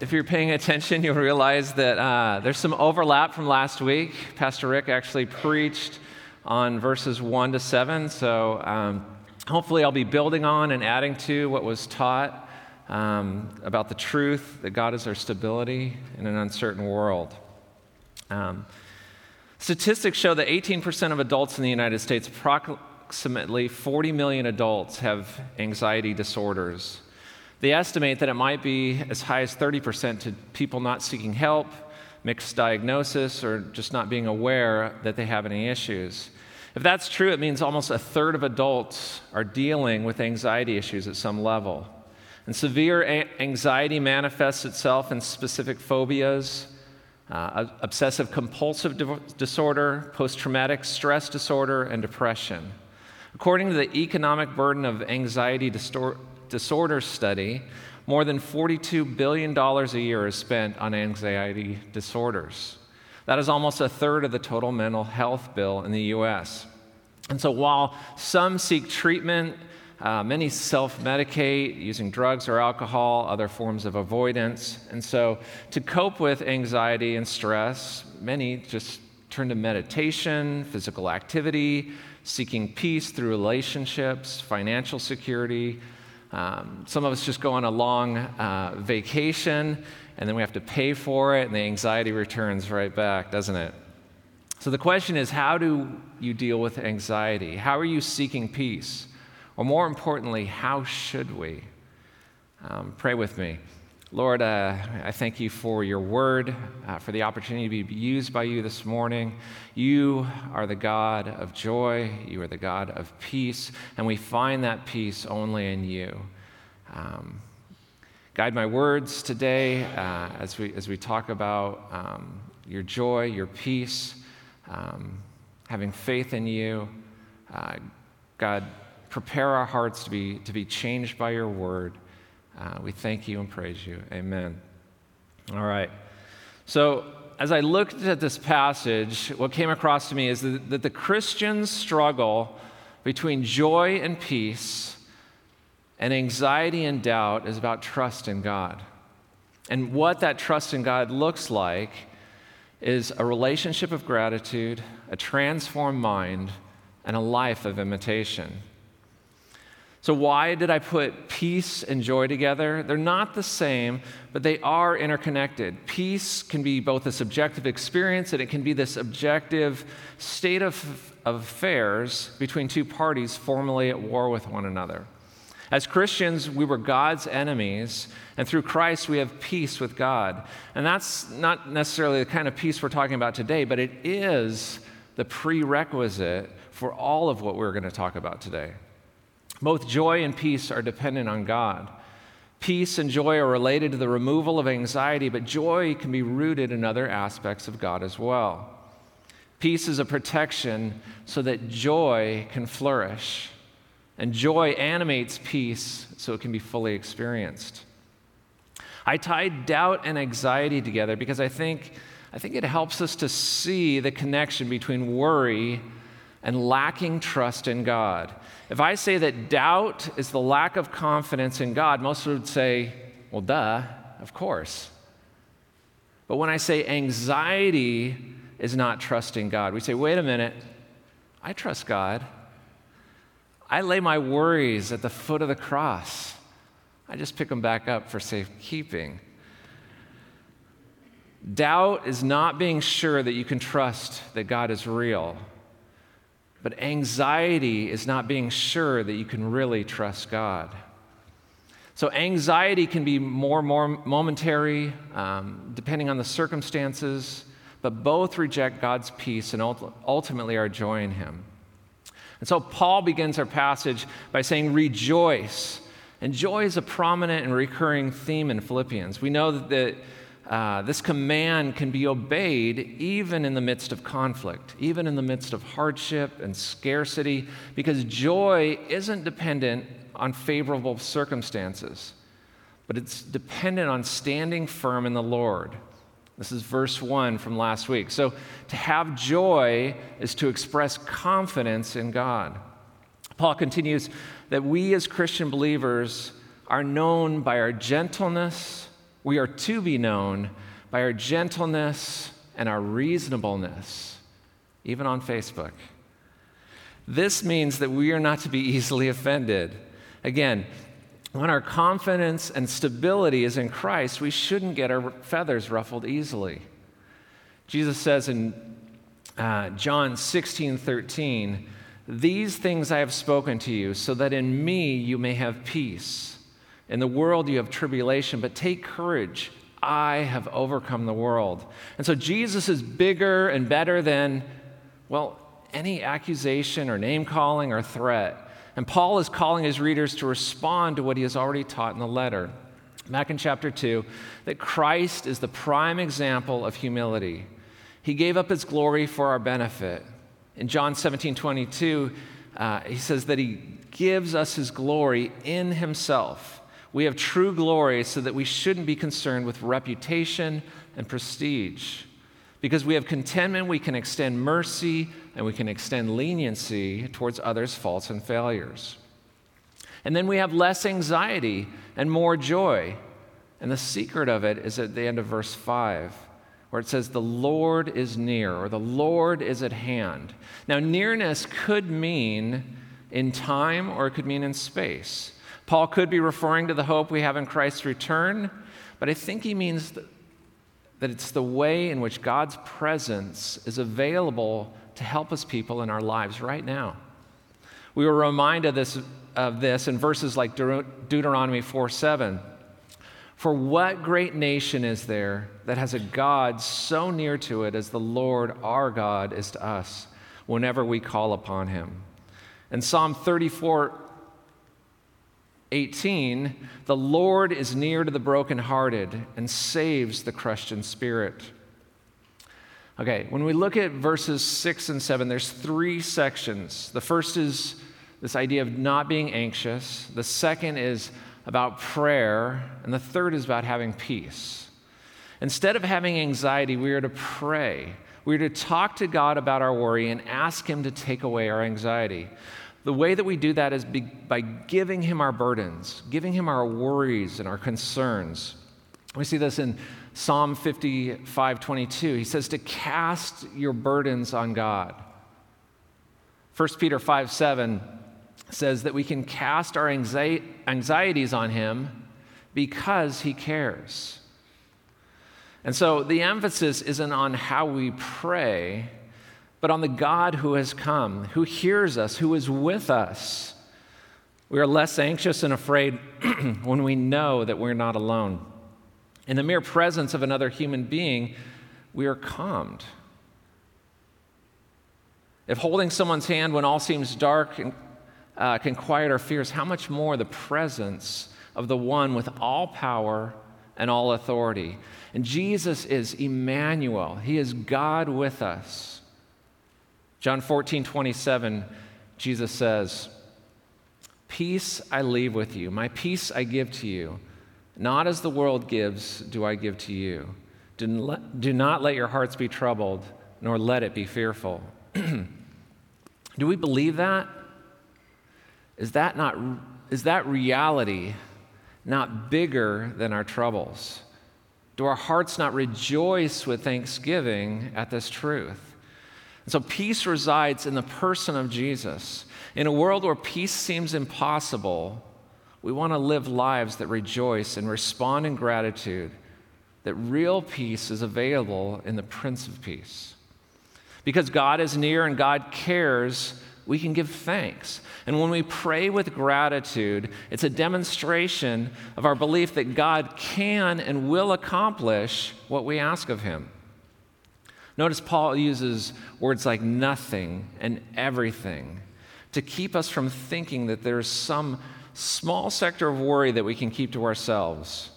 If you're paying attention, you'll realize that uh, there's some overlap from last week. Pastor Rick actually preached on verses 1 to 7, so um, hopefully I'll be building on and adding to what was taught um, about the truth that God is our stability in an uncertain world. Um, statistics show that 18% of adults in the United States, approximately 40 million adults, have anxiety disorders. They estimate that it might be as high as 30% to people not seeking help, mixed diagnosis, or just not being aware that they have any issues. If that's true, it means almost a third of adults are dealing with anxiety issues at some level. And severe a- anxiety manifests itself in specific phobias, uh, obsessive compulsive di- disorder, post traumatic stress disorder, and depression. According to the Economic Burden of Anxiety Distor- Disorder Study, more than $42 billion a year is spent on anxiety disorders. That is almost a third of the total mental health bill in the US. And so while some seek treatment, uh, many self medicate using drugs or alcohol, other forms of avoidance. And so to cope with anxiety and stress, many just turn to meditation, physical activity, seeking peace through relationships, financial security, um, some of us just go on a long uh, vacation and then we have to pay for it, and the anxiety returns right back, doesn't it? So the question is how do you deal with anxiety? How are you seeking peace? Or more importantly, how should we? Um, pray with me. Lord, uh, I thank you for your word, uh, for the opportunity to be used by you this morning. You are the God of joy, you are the God of peace, and we find that peace only in you. Um, guide my words today uh, as, we, as we talk about um, your joy, your peace, um, having faith in you. Uh, God, prepare our hearts to be, to be changed by your word. Uh, we thank you and praise you. Amen. All right. So, as I looked at this passage, what came across to me is that, that the Christian's struggle between joy and peace and anxiety and doubt is about trust in God. And what that trust in God looks like is a relationship of gratitude, a transformed mind, and a life of imitation. So, why did I put peace and joy together? They're not the same, but they are interconnected. Peace can be both a subjective experience and it can be this objective state of, of affairs between two parties formerly at war with one another. As Christians, we were God's enemies, and through Christ, we have peace with God. And that's not necessarily the kind of peace we're talking about today, but it is the prerequisite for all of what we're going to talk about today. Both joy and peace are dependent on God. Peace and joy are related to the removal of anxiety, but joy can be rooted in other aspects of God as well. Peace is a protection so that joy can flourish. And joy animates peace so it can be fully experienced. I tied doubt and anxiety together because I think, I think it helps us to see the connection between worry and lacking trust in God. If I say that doubt is the lack of confidence in God, most would say, well, duh, of course. But when I say anxiety is not trusting God, we say, wait a minute, I trust God. I lay my worries at the foot of the cross. I just pick them back up for safekeeping. Doubt is not being sure that you can trust that God is real. But anxiety is not being sure that you can really trust God. So, anxiety can be more, more momentary, um, depending on the circumstances, but both reject God's peace and ultimately our joy in Him. And so, Paul begins our passage by saying, Rejoice. And joy is a prominent and recurring theme in Philippians. We know that uh, this command can be obeyed even in the midst of conflict, even in the midst of hardship and scarcity, because joy isn't dependent on favorable circumstances, but it's dependent on standing firm in the Lord. This is verse 1 from last week. So, to have joy is to express confidence in God. Paul continues that we as Christian believers are known by our gentleness We are to be known by our gentleness and our reasonableness, even on Facebook. This means that we are not to be easily offended. Again, when our confidence and stability is in Christ, we shouldn't get our feathers ruffled easily. Jesus says in uh, John 16 13, These things I have spoken to you, so that in me you may have peace. In the world you have tribulation, but take courage. I have overcome the world. And so Jesus is bigger and better than, well, any accusation or name calling or threat. And Paul is calling his readers to respond to what he has already taught in the letter. Back in chapter 2, that Christ is the prime example of humility. He gave up his glory for our benefit. In John 17 22, uh, he says that he gives us his glory in himself. We have true glory so that we shouldn't be concerned with reputation and prestige. Because we have contentment, we can extend mercy and we can extend leniency towards others' faults and failures. And then we have less anxiety and more joy. And the secret of it is at the end of verse 5, where it says, The Lord is near, or the Lord is at hand. Now, nearness could mean in time or it could mean in space. Paul could be referring to the hope we have in Christ's return, but I think he means that, it's the way in which God's presence is available to help us people in our lives right now. We were reminded this, of this in verses like Deuteronomy 4 7. For what great nation is there that has a God so near to it as the Lord our God is to us whenever we call upon him? And Psalm 34 18, the Lord is near to the brokenhearted and saves the crushed in spirit. Okay, when we look at verses 6 and 7, there's three sections. The first is this idea of not being anxious, the second is about prayer, and the third is about having peace. Instead of having anxiety, we are to pray. We are to talk to God about our worry and ask Him to take away our anxiety. The way that we do that is by giving Him our burdens, giving Him our worries and our concerns. We see this in Psalm 55 22. He says to cast your burdens on God. 1 Peter 5 7 says that we can cast our anxieties on Him because He cares. And so the emphasis isn't on how we pray but on the God who has come, who hears us, who is with us. We are less anxious and afraid when we know that we're not alone. In the mere presence of another human being, we are calmed. If holding someone's hand when all seems dark and, uh, can quiet our fears, how much more the presence of the one with all power and all authority? And Jesus is Emmanuel, He is God with us. John 14, 27, Jesus says, Peace I leave with you, my peace I give to you. Not as the world gives, do I give to you. Do not let your hearts be troubled, nor let it be fearful. do we believe that? Is that not is that reality not bigger than our troubles? Do our hearts not rejoice with thanksgiving at this truth? And so peace resides in the person of Jesus. In a world where peace seems impossible, we want to live lives that rejoice and respond in gratitude that real peace is available in the Prince of Peace. Because God is near and God cares, we can give thanks. And when we pray with gratitude, it's a demonstration of our belief that God can and will accomplish what we ask of Him. Notice Paul uses words like nothing and everything to keep us from thinking that there's some small sector of worry that we can keep to ourselves.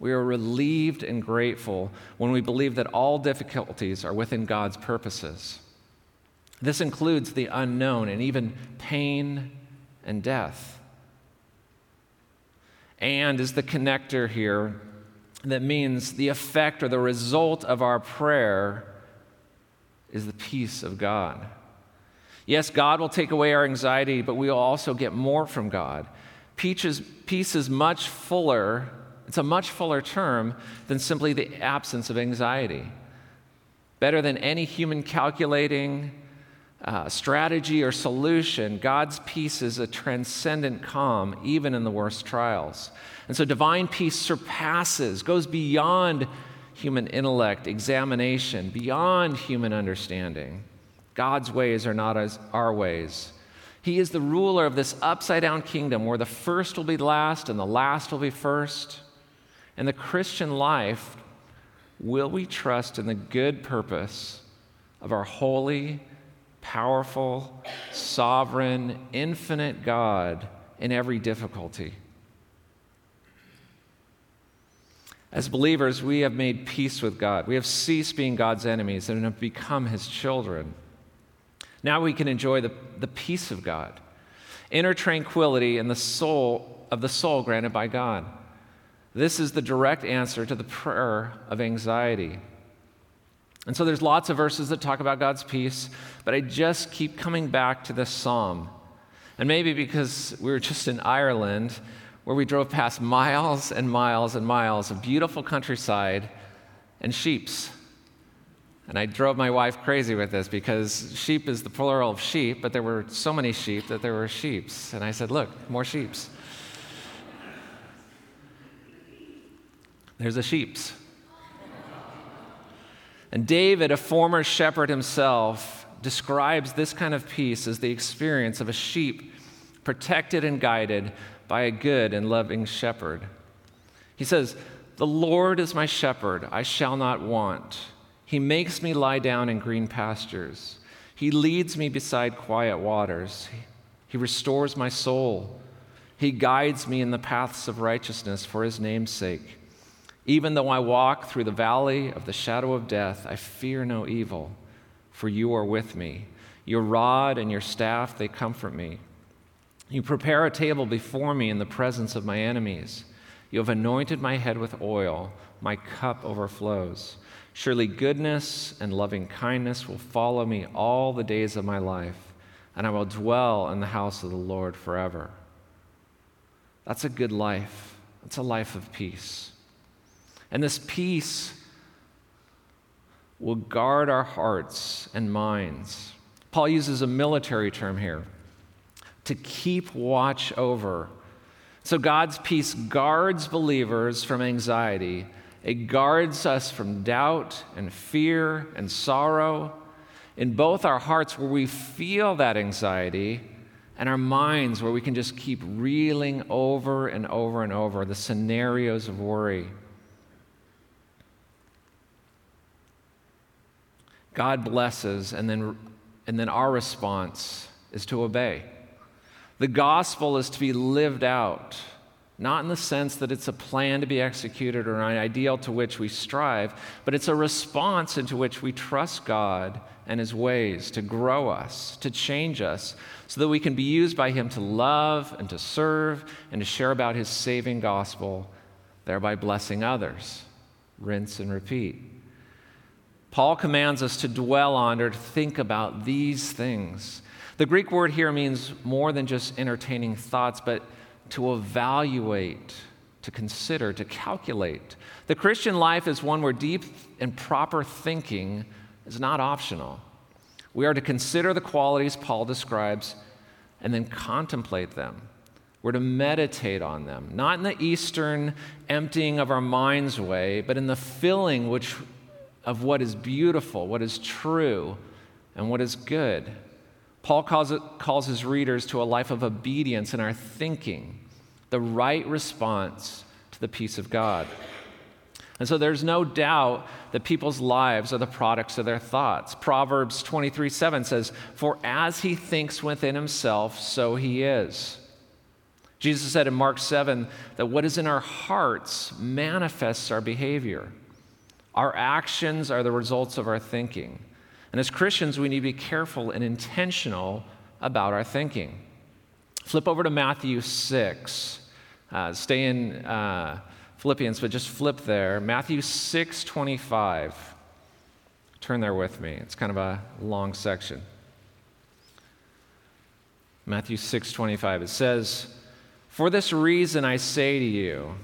We are relieved and grateful when we believe that all difficulties are within God's purposes. This includes the unknown and even pain and death. And is the connector here that means the effect or the result of our prayer is the peace of God. Yes, God will take away our anxiety, but we will also get more from God. Peace is, peace is much fuller It's a much fuller term than simply the absence of anxiety. Better than any human calculating uh, strategy or solution, God's peace is a transcendent calm, even in the worst trials. And so divine peace surpasses, goes beyond human intellect, examination, beyond human understanding. God's ways are not as our ways. He is the ruler of this upside down kingdom where the first will be last and the last will be first. In the Christian life, will we trust in the good purpose of our holy, powerful, sovereign, infinite God in every difficulty? As believers, we have made peace with God. We have ceased being God's enemies and have become his children. Now we can enjoy the, the peace of God, inner tranquility in the soul of the soul granted by God. This is the direct answer to the prayer of anxiety. And so there's lots of verses that talk about God's peace, but I just keep coming back to this psalm. And maybe because we were just in Ireland, where we drove past miles and miles and miles of beautiful countryside and sheeps. And I drove my wife crazy with this because sheep is the plural of sheep, but there were so many sheep that there were sheeps. And I said, Look, more sheeps. There's a sheeps. And David, a former shepherd himself, describes this kind of peace as the experience of a sheep protected and guided by a good and loving shepherd. He says, The Lord is my shepherd, I shall not want. He makes me lie down in green pastures. He leads me beside quiet waters. He restores my soul. He guides me in the paths of righteousness for his name's sake. Even though I walk through the valley of the shadow of death, I fear no evil, for you are with me. Your rod and your staff, they comfort me. You prepare a table before me in the presence of my enemies. You have anointed my head with oil, my cup overflows. Surely goodness and loving kindness will follow me all the days of my life, and I will dwell in the house of the Lord forever. That's a good life. That's a life of peace. And this peace will guard our hearts and minds. Paul uses a military term here to keep watch over. So God's peace guards believers from anxiety. It guards us from doubt and fear and sorrow in both our hearts where we feel that anxiety and our minds where we can just keep reeling over and over and over the scenarios of worry. God blesses, and then, and then our response is to obey. The gospel is to be lived out, not in the sense that it's a plan to be executed or an ideal to which we strive, but it's a response into which we trust God and His ways to grow us, to change us, so that we can be used by Him to love and to serve and to share about His saving gospel, thereby blessing others. Rinse and repeat. Paul commands us to dwell on or to think about these things the Greek word here means more than just entertaining thoughts, but to evaluate, to consider, to calculate. The Christian life is one where deep and proper thinking is not optional. We are to consider the qualities Paul describes and then contemplate them. We're to meditate on them, not in the Eastern emptying of our minds way, but in the filling which, of what is beautiful, what is true, and what is good. Paul calls, it, calls his readers to a life of obedience in our thinking, the right response to the peace of God. And so there's no doubt that people's lives are the products of their thoughts. Proverbs 23 7 says, For as he thinks within himself, so he is. Jesus said in Mark 7 that what is in our hearts manifests our behavior. Our actions are the results of our thinking. And as Christians, we need to be careful and intentional about our thinking. Flip over to Matthew 6. Uh, stay in uh, Philippians, but just flip there. Matthew 6 25. Turn there with me. It's kind of a long section. Matthew 6 25. It says, For this reason I say to you,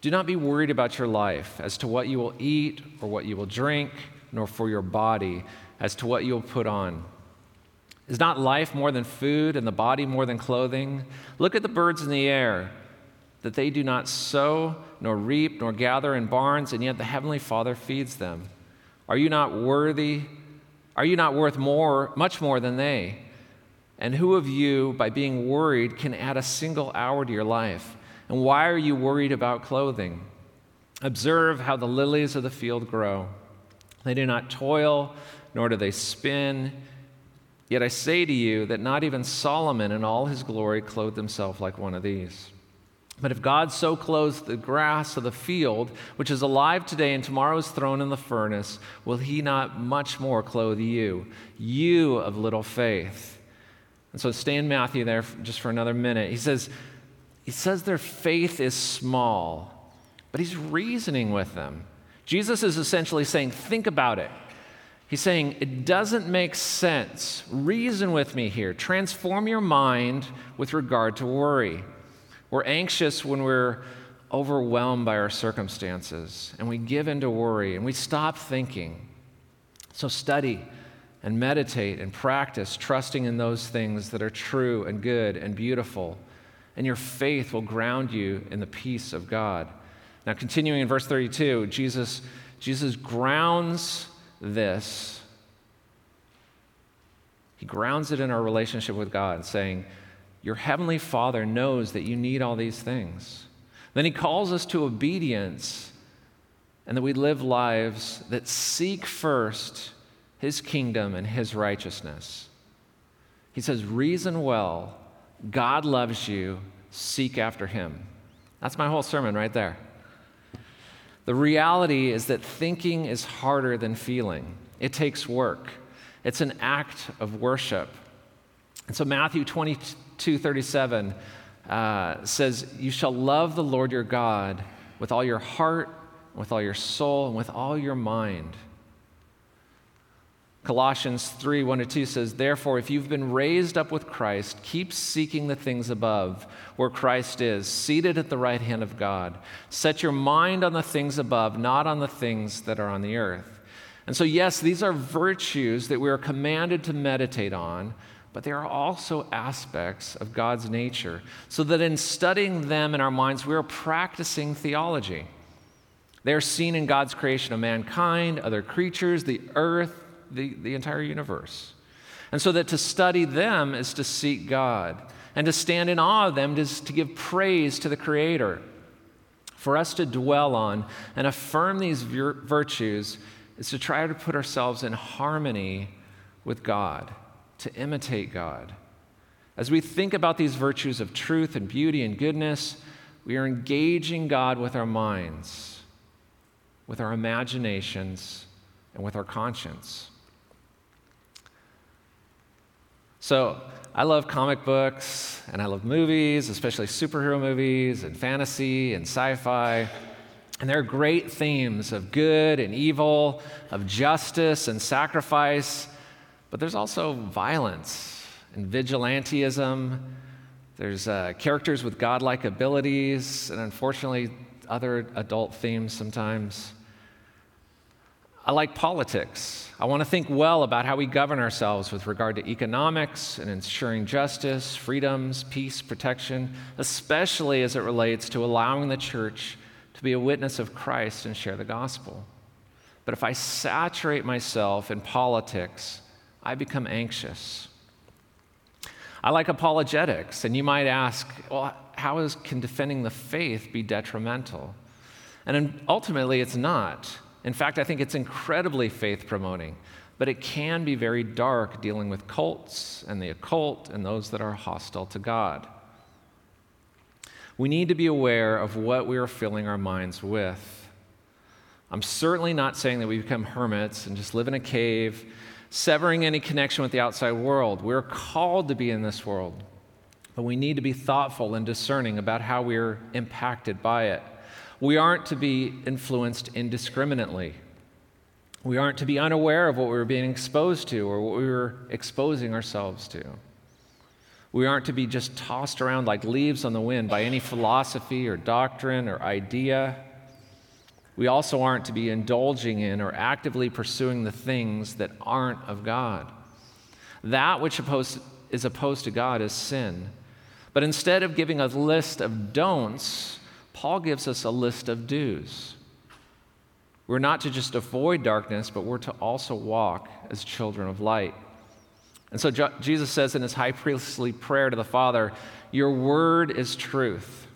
Do not be worried about your life as to what you will eat or what you will drink, nor for your body as to what you will put on. Is not life more than food and the body more than clothing? Look at the birds in the air, that they do not sow, nor reap, nor gather in barns, and yet the Heavenly Father feeds them. Are you not worthy? Are you not worth more, much more than they? And who of you, by being worried, can add a single hour to your life? And why are you worried about clothing? Observe how the lilies of the field grow. They do not toil, nor do they spin. Yet I say to you that not even Solomon in all his glory clothed himself like one of these. But if God so clothes the grass of the field, which is alive today and tomorrow is thrown in the furnace, will he not much more clothe you, you of little faith? And so stay in Matthew there just for another minute. He says, he says their faith is small, but he's reasoning with them. Jesus is essentially saying, think about it. He's saying, it doesn't make sense. Reason with me here. Transform your mind with regard to worry. We're anxious when we're overwhelmed by our circumstances, and we give in to worry, and we stop thinking. So study and meditate and practice trusting in those things that are true and good and beautiful and your faith will ground you in the peace of God. Now, continuing in verse 32, Jesus, Jesus grounds this. He grounds it in our relationship with God, saying, Your heavenly Father knows that you need all these things. Then he calls us to obedience and that we live lives that seek first his kingdom and his righteousness. He says, Reason well God loves you, seek after him. That's my whole sermon right there. The reality is that thinking is harder than feeling, it takes work, it's an act of worship. And so, Matthew 22 37 uh, says, You shall love the Lord your God with all your heart, with all your soul, and with all your mind. Colossians 3 1 to 2 says, Therefore, if you've been raised up with Christ, keep seeking the things above, where Christ is, seated at the right hand of God. Set your mind on the things above, not on the things that are on the earth. And so, yes, these are virtues that we are commanded to meditate on, but they are also aspects of God's nature, so that in studying them in our minds, we are practicing theology. They are seen in God's creation of mankind, other creatures, the earth, the, the entire universe. And so that to study them is to seek God, and to stand in awe of them is to give praise to the Creator. For us to dwell on and affirm these vir- virtues is to try to put ourselves in harmony with God, to imitate God. As we think about these virtues of truth and beauty and goodness, we are engaging God with our minds, with our imaginations, and with our conscience. So I love comic books and I love movies, especially superhero movies and fantasy and sci fi. And there are great themes of good and evil, of justice and sacrifice, but there's also violence and vigilantism. There's uh, characters with godlike abilities, and unfortunately, other adult themes sometimes. I like politics. I want to think well about how we govern ourselves with regard to economics and ensuring justice, freedoms, peace, protection, especially as it relates to allowing the church to be a witness of Christ and share the gospel. But if I saturate myself in politics, I become anxious. I like apologetics, and you might ask, well, how is, can defending the faith be detrimental? And ultimately, it's not. In fact, I think it's incredibly faith promoting, but it can be very dark dealing with cults and the occult and those that are hostile to God. We need to be aware of what we are filling our minds with. I'm certainly not saying that we become hermits and just live in a cave, severing any connection with the outside world. We're called to be in this world, but we need to be thoughtful and discerning about how we're impacted by it. We aren't to be influenced indiscriminately. We aren't to be unaware of what we are being exposed to or what we are exposing ourselves to. We aren't to be just tossed around like leaves on the wind by any philosophy or doctrine or idea. We also aren't to be indulging in or actively pursuing the things that aren't of God. That which is opposed to God is sin. But instead of giving a list of don'ts, Paul gives us a list of do's. We're not to just avoid darkness, but we're to also walk as children of light. And so Jesus says in his high priestly prayer to the Father, Your word is truth.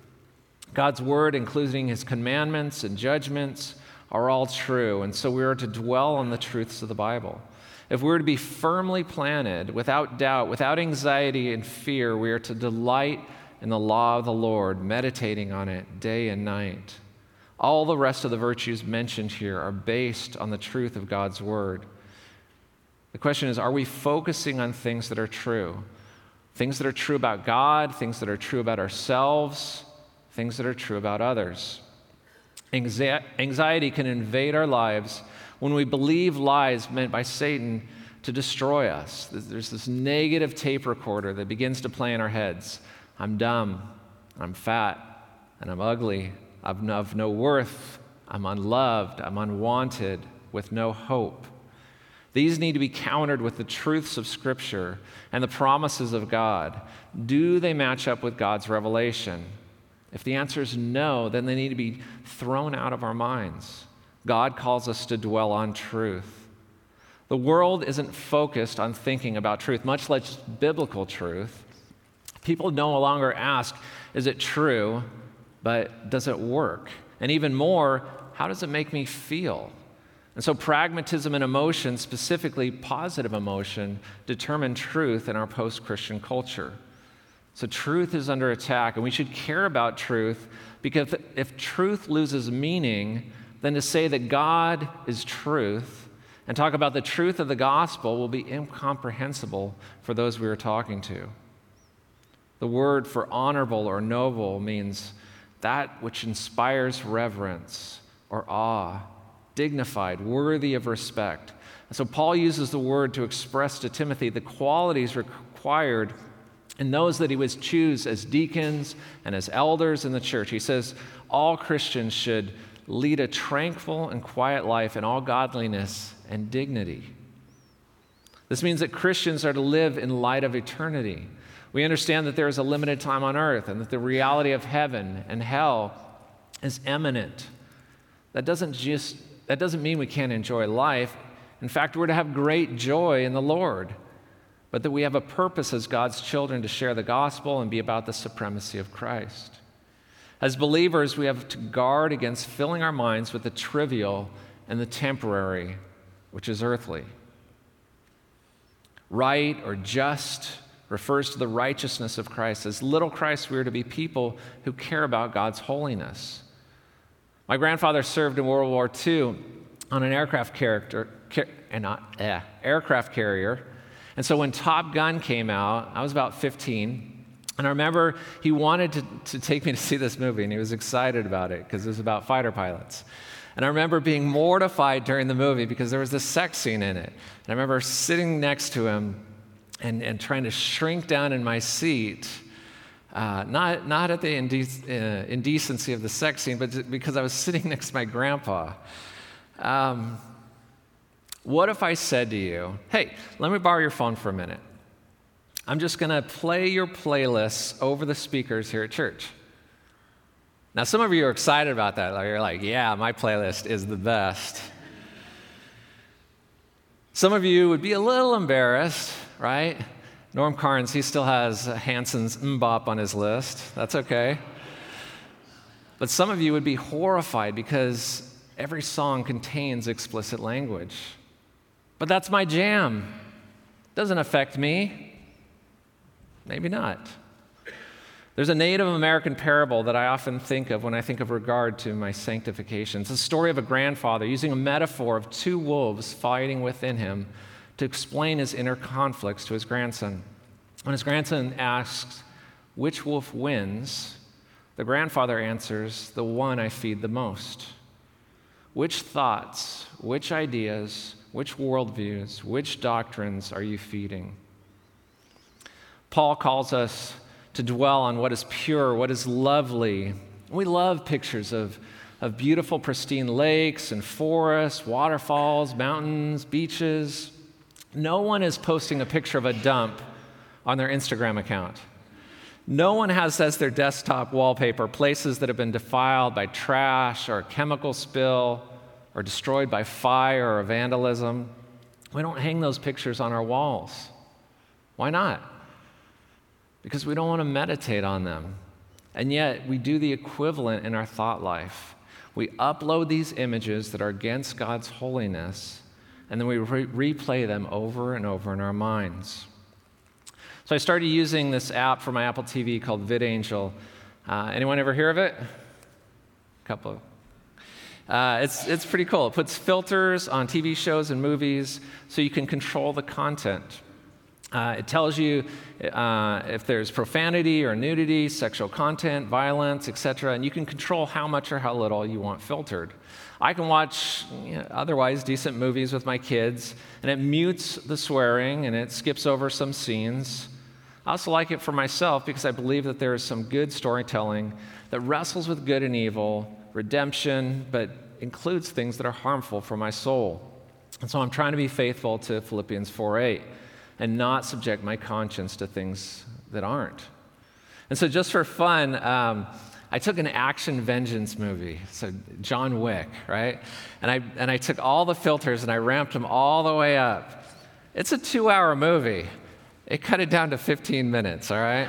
God's word, including his commandments and judgments, are all true. And so we are to dwell on the truths of the Bible. If we are to be firmly planted, without doubt, without anxiety and fear, we are to delight in the law of the Lord, meditating on it day and night. All the rest of the virtues mentioned here are based on the truth of God's word. The question is are we focusing on things that are true? Things that are true about God, things that are true about ourselves, things that are true about others. Anxiety can invade our lives when we believe lies meant by Satan to destroy us. There's this negative tape recorder that begins to play in our heads. I'm dumb, I'm fat, and I'm ugly. I'm of no worth. I'm unloved. I'm unwanted with no hope. These need to be countered with the truths of Scripture and the promises of God. Do they match up with God's revelation? If the answer is no, then they need to be thrown out of our minds. God calls us to dwell on truth. The world isn't focused on thinking about truth, much less biblical truth. People no longer ask, is it true, but does it work? And even more, how does it make me feel? And so, pragmatism and emotion, specifically positive emotion, determine truth in our post Christian culture. So, truth is under attack, and we should care about truth because if truth loses meaning, then to say that God is truth and talk about the truth of the gospel will be incomprehensible for those we are talking to. The word for honorable or noble means that which inspires reverence or awe dignified, worthy of respect. And so Paul uses the word to express to Timothy the qualities required in those that he would choose as deacons and as elders in the church. He says all Christians should lead a tranquil and quiet life in all godliness and dignity. This means that Christians are to live in light of eternity. We understand that there is a limited time on earth and that the reality of heaven and hell is imminent. That doesn't just that doesn't mean we can't enjoy life. In fact, we're to have great joy in the Lord, but that we have a purpose as God's children to share the gospel and be about the supremacy of Christ. As believers, we have to guard against filling our minds with the trivial and the temporary, which is earthly. Right or just refers to the righteousness of Christ. As little Christ, we are to be people who care about God's holiness. My grandfather served in World War II on an aircraft character, car, and not, eh, aircraft carrier. And so when Top Gun came out, I was about 15. And I remember he wanted to, to take me to see this movie, and he was excited about it because it was about fighter pilots. And I remember being mortified during the movie because there was this sex scene in it. And I remember sitting next to him and, and trying to shrink down in my seat uh, not, not at the uh, indecency of the sex scene, but because I was sitting next to my grandpa. Um, what if I said to you, hey, let me borrow your phone for a minute? I'm just going to play your playlists over the speakers here at church. Now, some of you are excited about that. You're like, yeah, my playlist is the best. Some of you would be a little embarrassed, right? Norm Carnes, he still has Hanson's MMMBop on his list. That's okay. But some of you would be horrified because every song contains explicit language. But that's my jam. Doesn't affect me. Maybe not. There's a Native American parable that I often think of when I think of regard to my sanctification. It's a story of a grandfather using a metaphor of two wolves fighting within him to explain his inner conflicts to his grandson. When his grandson asks, Which wolf wins? the grandfather answers, The one I feed the most. Which thoughts, which ideas, which worldviews, which doctrines are you feeding? Paul calls us to dwell on what is pure, what is lovely. We love pictures of, of beautiful, pristine lakes and forests, waterfalls, mountains, beaches. No one is posting a picture of a dump on their Instagram account. No one has as their desktop wallpaper places that have been defiled by trash or a chemical spill or destroyed by fire or vandalism. We don't hang those pictures on our walls. Why not? Because we don't want to meditate on them. And yet, we do the equivalent in our thought life. We upload these images that are against God's holiness, and then we re- replay them over and over in our minds. So I started using this app for my Apple TV called VidAngel. Uh, anyone ever hear of it? A couple. Uh, it's, it's pretty cool. It puts filters on TV shows and movies so you can control the content. Uh, it tells you uh, if there's profanity or nudity, sexual content, violence, etc., and you can control how much or how little you want filtered. I can watch you know, otherwise decent movies with my kids, and it mutes the swearing and it skips over some scenes. I also like it for myself because I believe that there is some good storytelling that wrestles with good and evil, redemption, but includes things that are harmful for my soul. And so I'm trying to be faithful to Philippians 4 8 and not subject my conscience to things that aren't. And so, just for fun, um, I took an action vengeance movie, so John Wick, right? And I, and I took all the filters and I ramped them all the way up. It's a two hour movie. It cut it down to 15 minutes, all right?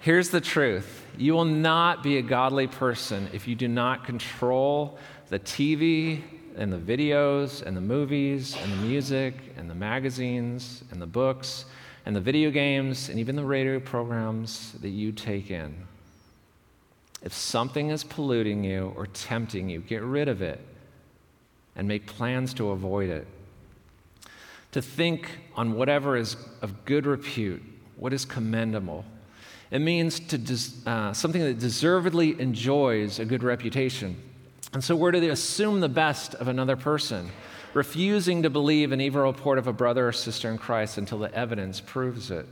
Here's the truth you will not be a godly person if you do not control the TV and the videos and the movies and the music and the magazines and the books and the video games and even the radio programs that you take in. If something is polluting you or tempting you, get rid of it and make plans to avoid it. To think on whatever is of good repute, what is commendable. It means to des- uh, something that deservedly enjoys a good reputation. And so we're to assume the best of another person, refusing to believe an evil report of a brother or sister in Christ until the evidence proves it.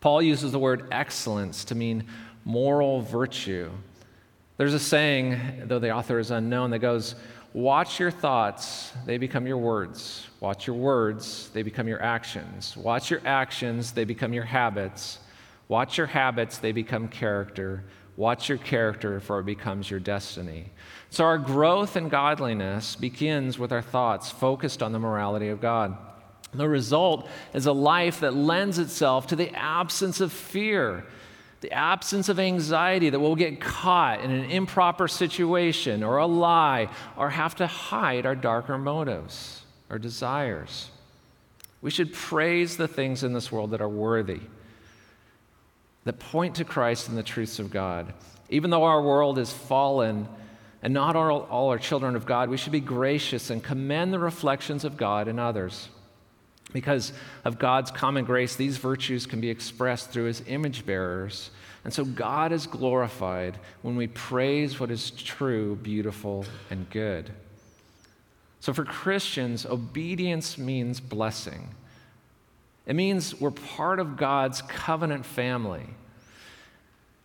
Paul uses the word excellence to mean moral virtue. There's a saying, though the author is unknown, that goes, Watch your thoughts, they become your words. Watch your words, they become your actions. Watch your actions, they become your habits. Watch your habits, they become character. Watch your character, for it becomes your destiny. So, our growth in godliness begins with our thoughts focused on the morality of God. The result is a life that lends itself to the absence of fear, the absence of anxiety that we'll get caught in an improper situation or a lie or have to hide our darker motives or desires. We should praise the things in this world that are worthy, that point to Christ and the truths of God. Even though our world is fallen, and not all, all are children of God, we should be gracious and commend the reflections of God in others. Because of God's common grace, these virtues can be expressed through his image bearers. And so God is glorified when we praise what is true, beautiful, and good. So for Christians, obedience means blessing. It means we're part of God's covenant family.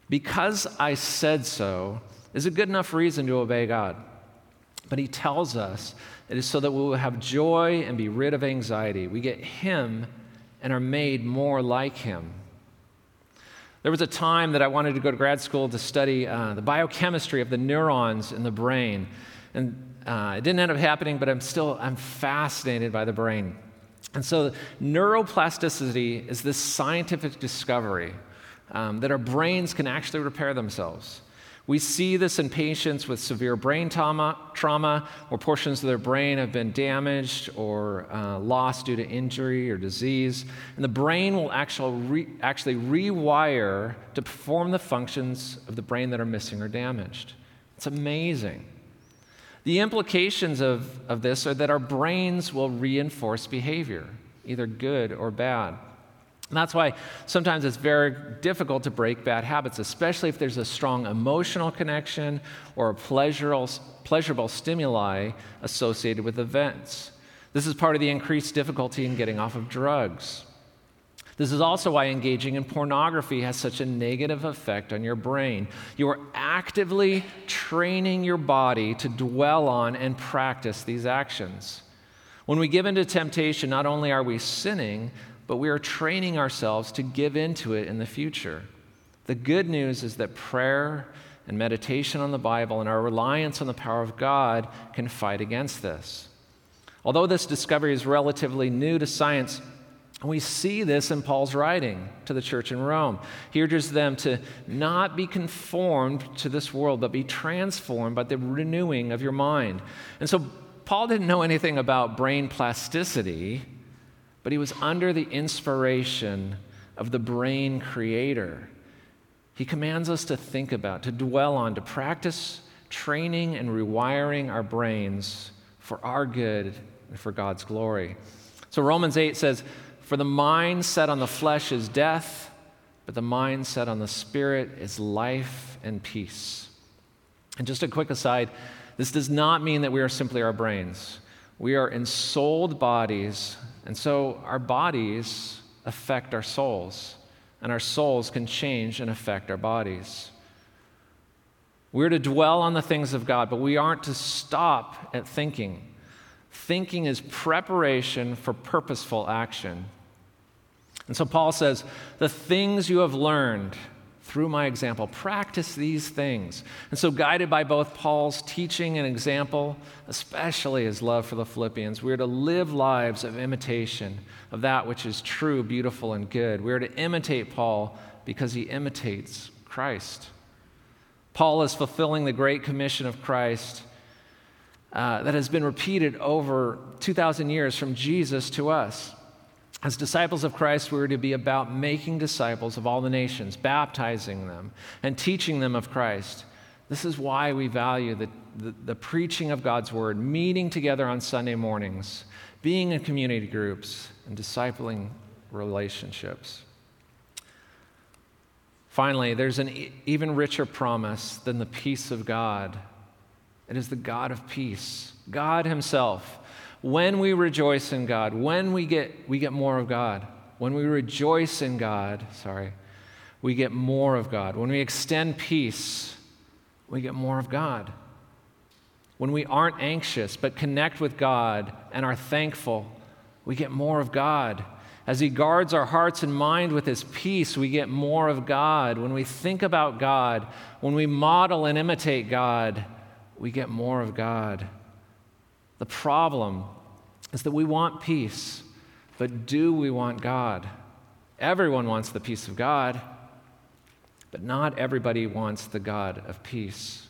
Because I said so, is a good enough reason to obey God. But he tells us it is so that we will have joy and be rid of anxiety. We get him and are made more like him. There was a time that I wanted to go to grad school to study uh, the biochemistry of the neurons in the brain. And uh, it didn't end up happening, but I'm still I'm fascinated by the brain. And so neuroplasticity is this scientific discovery um, that our brains can actually repair themselves. We see this in patients with severe brain trauma, trauma where portions of their brain have been damaged or uh, lost due to injury or disease. And the brain will actually, re- actually rewire to perform the functions of the brain that are missing or damaged. It's amazing. The implications of, of this are that our brains will reinforce behavior, either good or bad. And that's why sometimes it's very difficult to break bad habits, especially if there's a strong emotional connection or a pleasurable, pleasurable stimuli associated with events. This is part of the increased difficulty in getting off of drugs. This is also why engaging in pornography has such a negative effect on your brain. You are actively training your body to dwell on and practice these actions. When we give into temptation, not only are we sinning, but we are training ourselves to give into it in the future. The good news is that prayer and meditation on the Bible and our reliance on the power of God can fight against this. Although this discovery is relatively new to science, we see this in Paul's writing to the church in Rome. He urges them to not be conformed to this world, but be transformed by the renewing of your mind. And so, Paul didn't know anything about brain plasticity, but he was under the inspiration of the brain creator. He commands us to think about, to dwell on, to practice training and rewiring our brains for our good and for God's glory. So, Romans 8 says, for the mind set on the flesh is death, but the mind set on the spirit is life and peace. And just a quick aside this does not mean that we are simply our brains. We are ensouled bodies, and so our bodies affect our souls, and our souls can change and affect our bodies. We're to dwell on the things of God, but we aren't to stop at thinking. Thinking is preparation for purposeful action. And so Paul says, The things you have learned through my example, practice these things. And so, guided by both Paul's teaching and example, especially his love for the Philippians, we are to live lives of imitation of that which is true, beautiful, and good. We are to imitate Paul because he imitates Christ. Paul is fulfilling the great commission of Christ uh, that has been repeated over 2,000 years from Jesus to us. As disciples of Christ, we are to be about making disciples of all the nations, baptizing them, and teaching them of Christ. This is why we value the, the, the, preaching of God's word, meeting together on Sunday mornings, being in community groups, and discipling relationships. Finally, there's an e- even richer promise than the peace of God. It is the God of peace, God Himself when we rejoice in God, when we get, we get more of God. When we rejoice in God, sorry, we get more of God. When we extend peace, we get more of God. When we aren't anxious but connect with God and are thankful, we get more of God. As He guards our hearts and mind with His peace, we get more of God. When we think about God, when we model and imitate God, we get more of God. The problem is that we want peace, but do we want God? Everyone wants the peace of God, but not everybody wants the God of peace.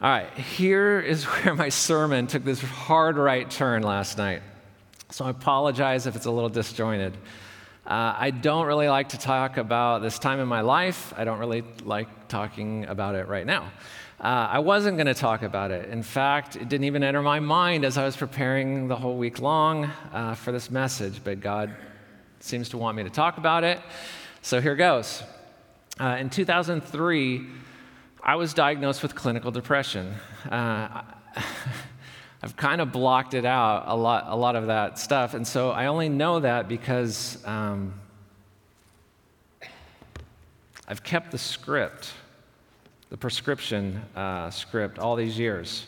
All right, here is where my sermon took this hard right turn last night. So I apologize if it's a little disjointed. Uh, I don't really like to talk about this time in my life. I don't really like talking about it right now. Uh, I wasn't going to talk about it. In fact, it didn't even enter my mind as I was preparing the whole week long uh, for this message, but God seems to want me to talk about it. So here goes. Uh, in 2003, I was diagnosed with clinical depression. Uh, I've kind of blocked it out, a lot, a lot of that stuff. And so I only know that because um, I've kept the script the prescription uh, script all these years.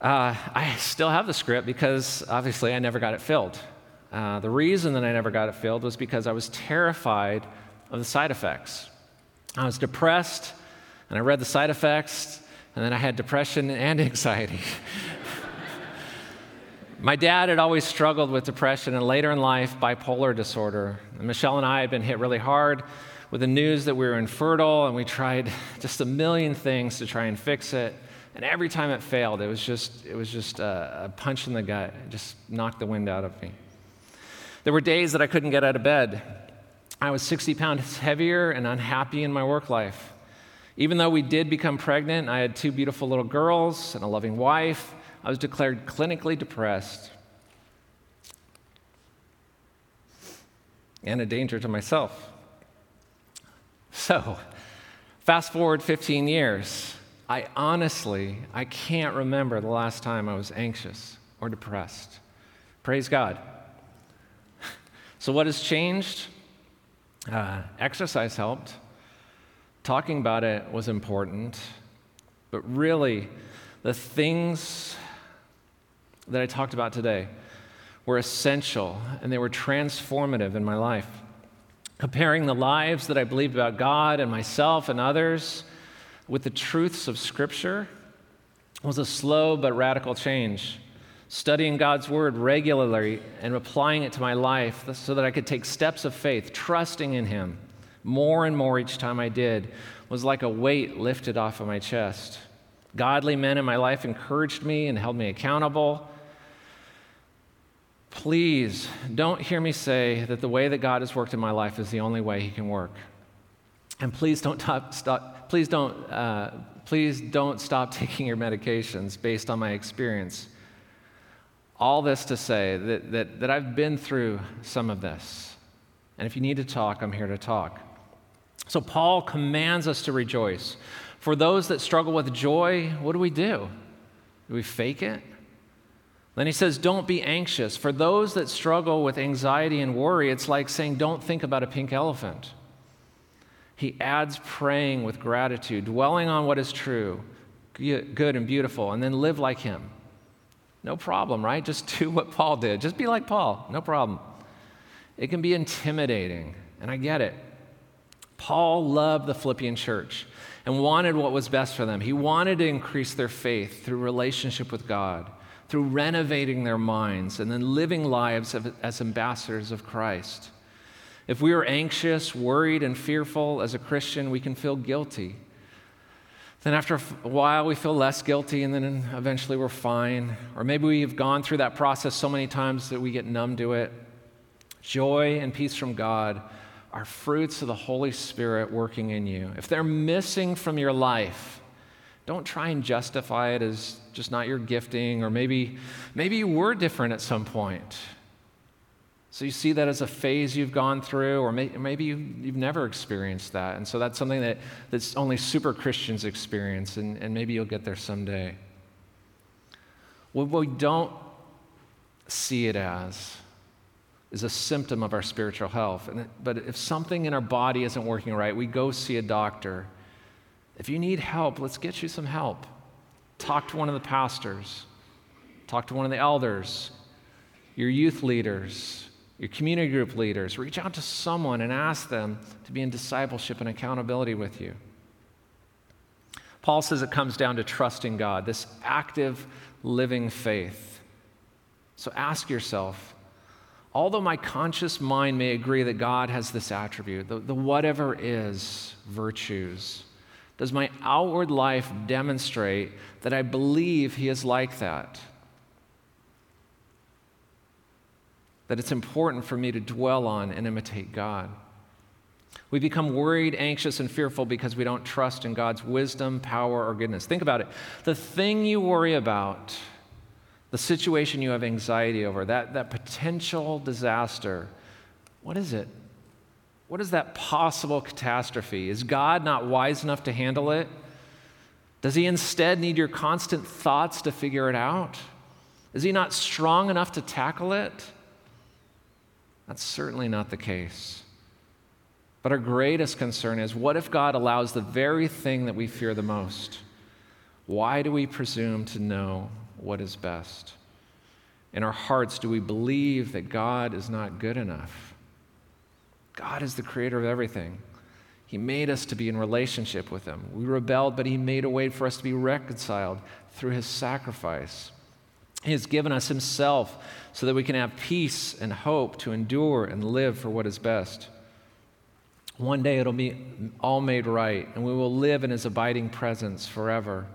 Uh, I still have the script because obviously I never got it filled. Uh, the reason that I never got it filled was because I was terrified of the side effects. I was depressed, and I read the side effects, and then I had depression and anxiety. My dad had always struggled with depression and later in life, bipolar disorder. And Michelle and I had been hit really hard with the news that we were infertile, and we tried just a million things to try and fix it. And every time it failed, it was just, it was just a, punch in the gut. It just knocked the wind out of me. There were days that I couldn't get out of bed. I was 60 pounds heavier and unhappy in my work life. Even though we did become pregnant, I had two beautiful little girls and a loving wife. I was declared clinically depressed and a danger to myself. So, fast forward 15 years. I honestly, I can't remember the last time I was anxious or depressed. Praise God. So, what has changed? Uh, exercise helped. Talking about it was important. But really, the things that I talked about today were essential and they were transformative in my life. Comparing the lives that I believed about God and myself and others with the truths of Scripture was a slow but radical change. Studying God's Word regularly and applying it to my life so that I could take steps of faith, trusting in Him more and more each time I did, was like a weight lifted off of my chest. Godly men in my life encouraged me and held me accountable. Please don't hear me say that the way that God has worked in my life is the only way He can work. And please don't stop, stop please don't, uh, please don't stop taking your medications based on my experience. All this to say that, that, that I've been through some of this. And if you need to talk, I'm here to talk. So, Paul commands us to rejoice. For those that struggle with joy, what do we do? Do we fake it? Then he says, Don't be anxious. For those that struggle with anxiety and worry, it's like saying, Don't think about a pink elephant. He adds praying with gratitude, dwelling on what is true, good and beautiful, and then live like him. No problem, right? Just do what Paul did. Just be like Paul. No problem. It can be intimidating, and I get it. Paul loved the Philippian church and wanted what was best for them. He wanted to increase their faith through relationship with God, through renovating their minds, and then living lives as ambassadors of Christ. If we are anxious, worried, and fearful as a Christian, we can feel guilty. Then, after a while, we feel less guilty, and then eventually we're fine. Or maybe we've gone through that process so many times that we get numb to it. Joy and peace from God are fruits of the Holy Spirit working in you. If they're missing from your life, don't try and justify it as just not your gifting, or maybe, maybe you were different at some point. So you see that as a phase you've gone through, or may, maybe you, have never experienced that. And so that's something that that's only super Christians experience, and, and maybe you'll get there someday. What we don't see it as is a symptom of our spiritual health. But if something in our body isn't working right, we go see a doctor. If you need help, let's get you some help. Talk to one of the pastors, talk to one of the elders, your youth leaders, your community group leaders. Reach out to someone and ask them to be in discipleship and accountability with you. Paul says it comes down to trusting God, this active, living faith. So ask yourself, although my conscious mind may agree that God has this attribute, the, the whatever is virtues, does my outward life demonstrate that I believe He is like that? That it's important for me to dwell on and imitate God. We become worried, anxious, and fearful because we don't trust in God's wisdom, power, or goodness. Think about it. The thing you worry about the situation you have anxiety over, that, that potential disaster, what is it? What is that possible catastrophe? Is God not wise enough to handle it? Does he instead need your constant thoughts to figure it out? Is he not strong enough to tackle it? That's certainly not the case. But our greatest concern is what if God allows the very thing that we fear the most? Why do we presume to know what is best? In our hearts, do we believe that God is not good enough? God is the creator of everything. He made us to be in relationship with Him. We rebelled, but He made a way for us to be reconciled through His sacrifice. He has given us Himself so that we can have peace and hope to endure and live for what is best. One day it'll be all made right, and we will live in His abiding presence forever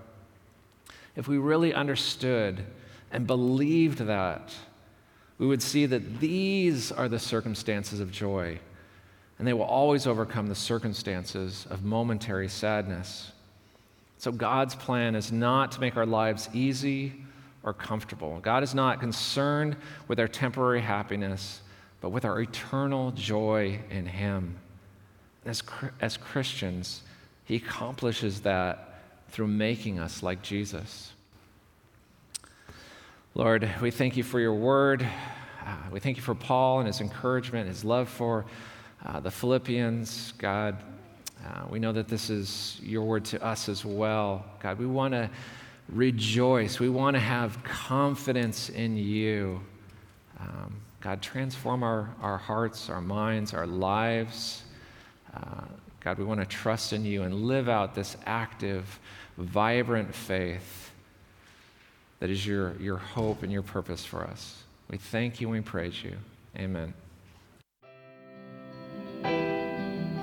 if we really understood and believed that, we would see that these are the circumstances of joy, and they will always overcome the circumstances of momentary sadness. So, God's plan is not to make our lives easy or comfortable. God is not concerned with our temporary happiness, but with our eternal joy in Him. As, as Christians, He accomplishes that through making us like Jesus. Lord, we thank you for your word. Uh, we thank you for Paul and his encouragement, his love for uh, the Philippians. God, uh, we know that this is your word to us as well. God, we want to rejoice. We want to have confidence in you. Um, God, transform our, our hearts, our minds, our lives. Uh, God, we want to trust in you and live out this active, vibrant faith that is your, your hope and your purpose for us. We thank you and we praise you. Amen.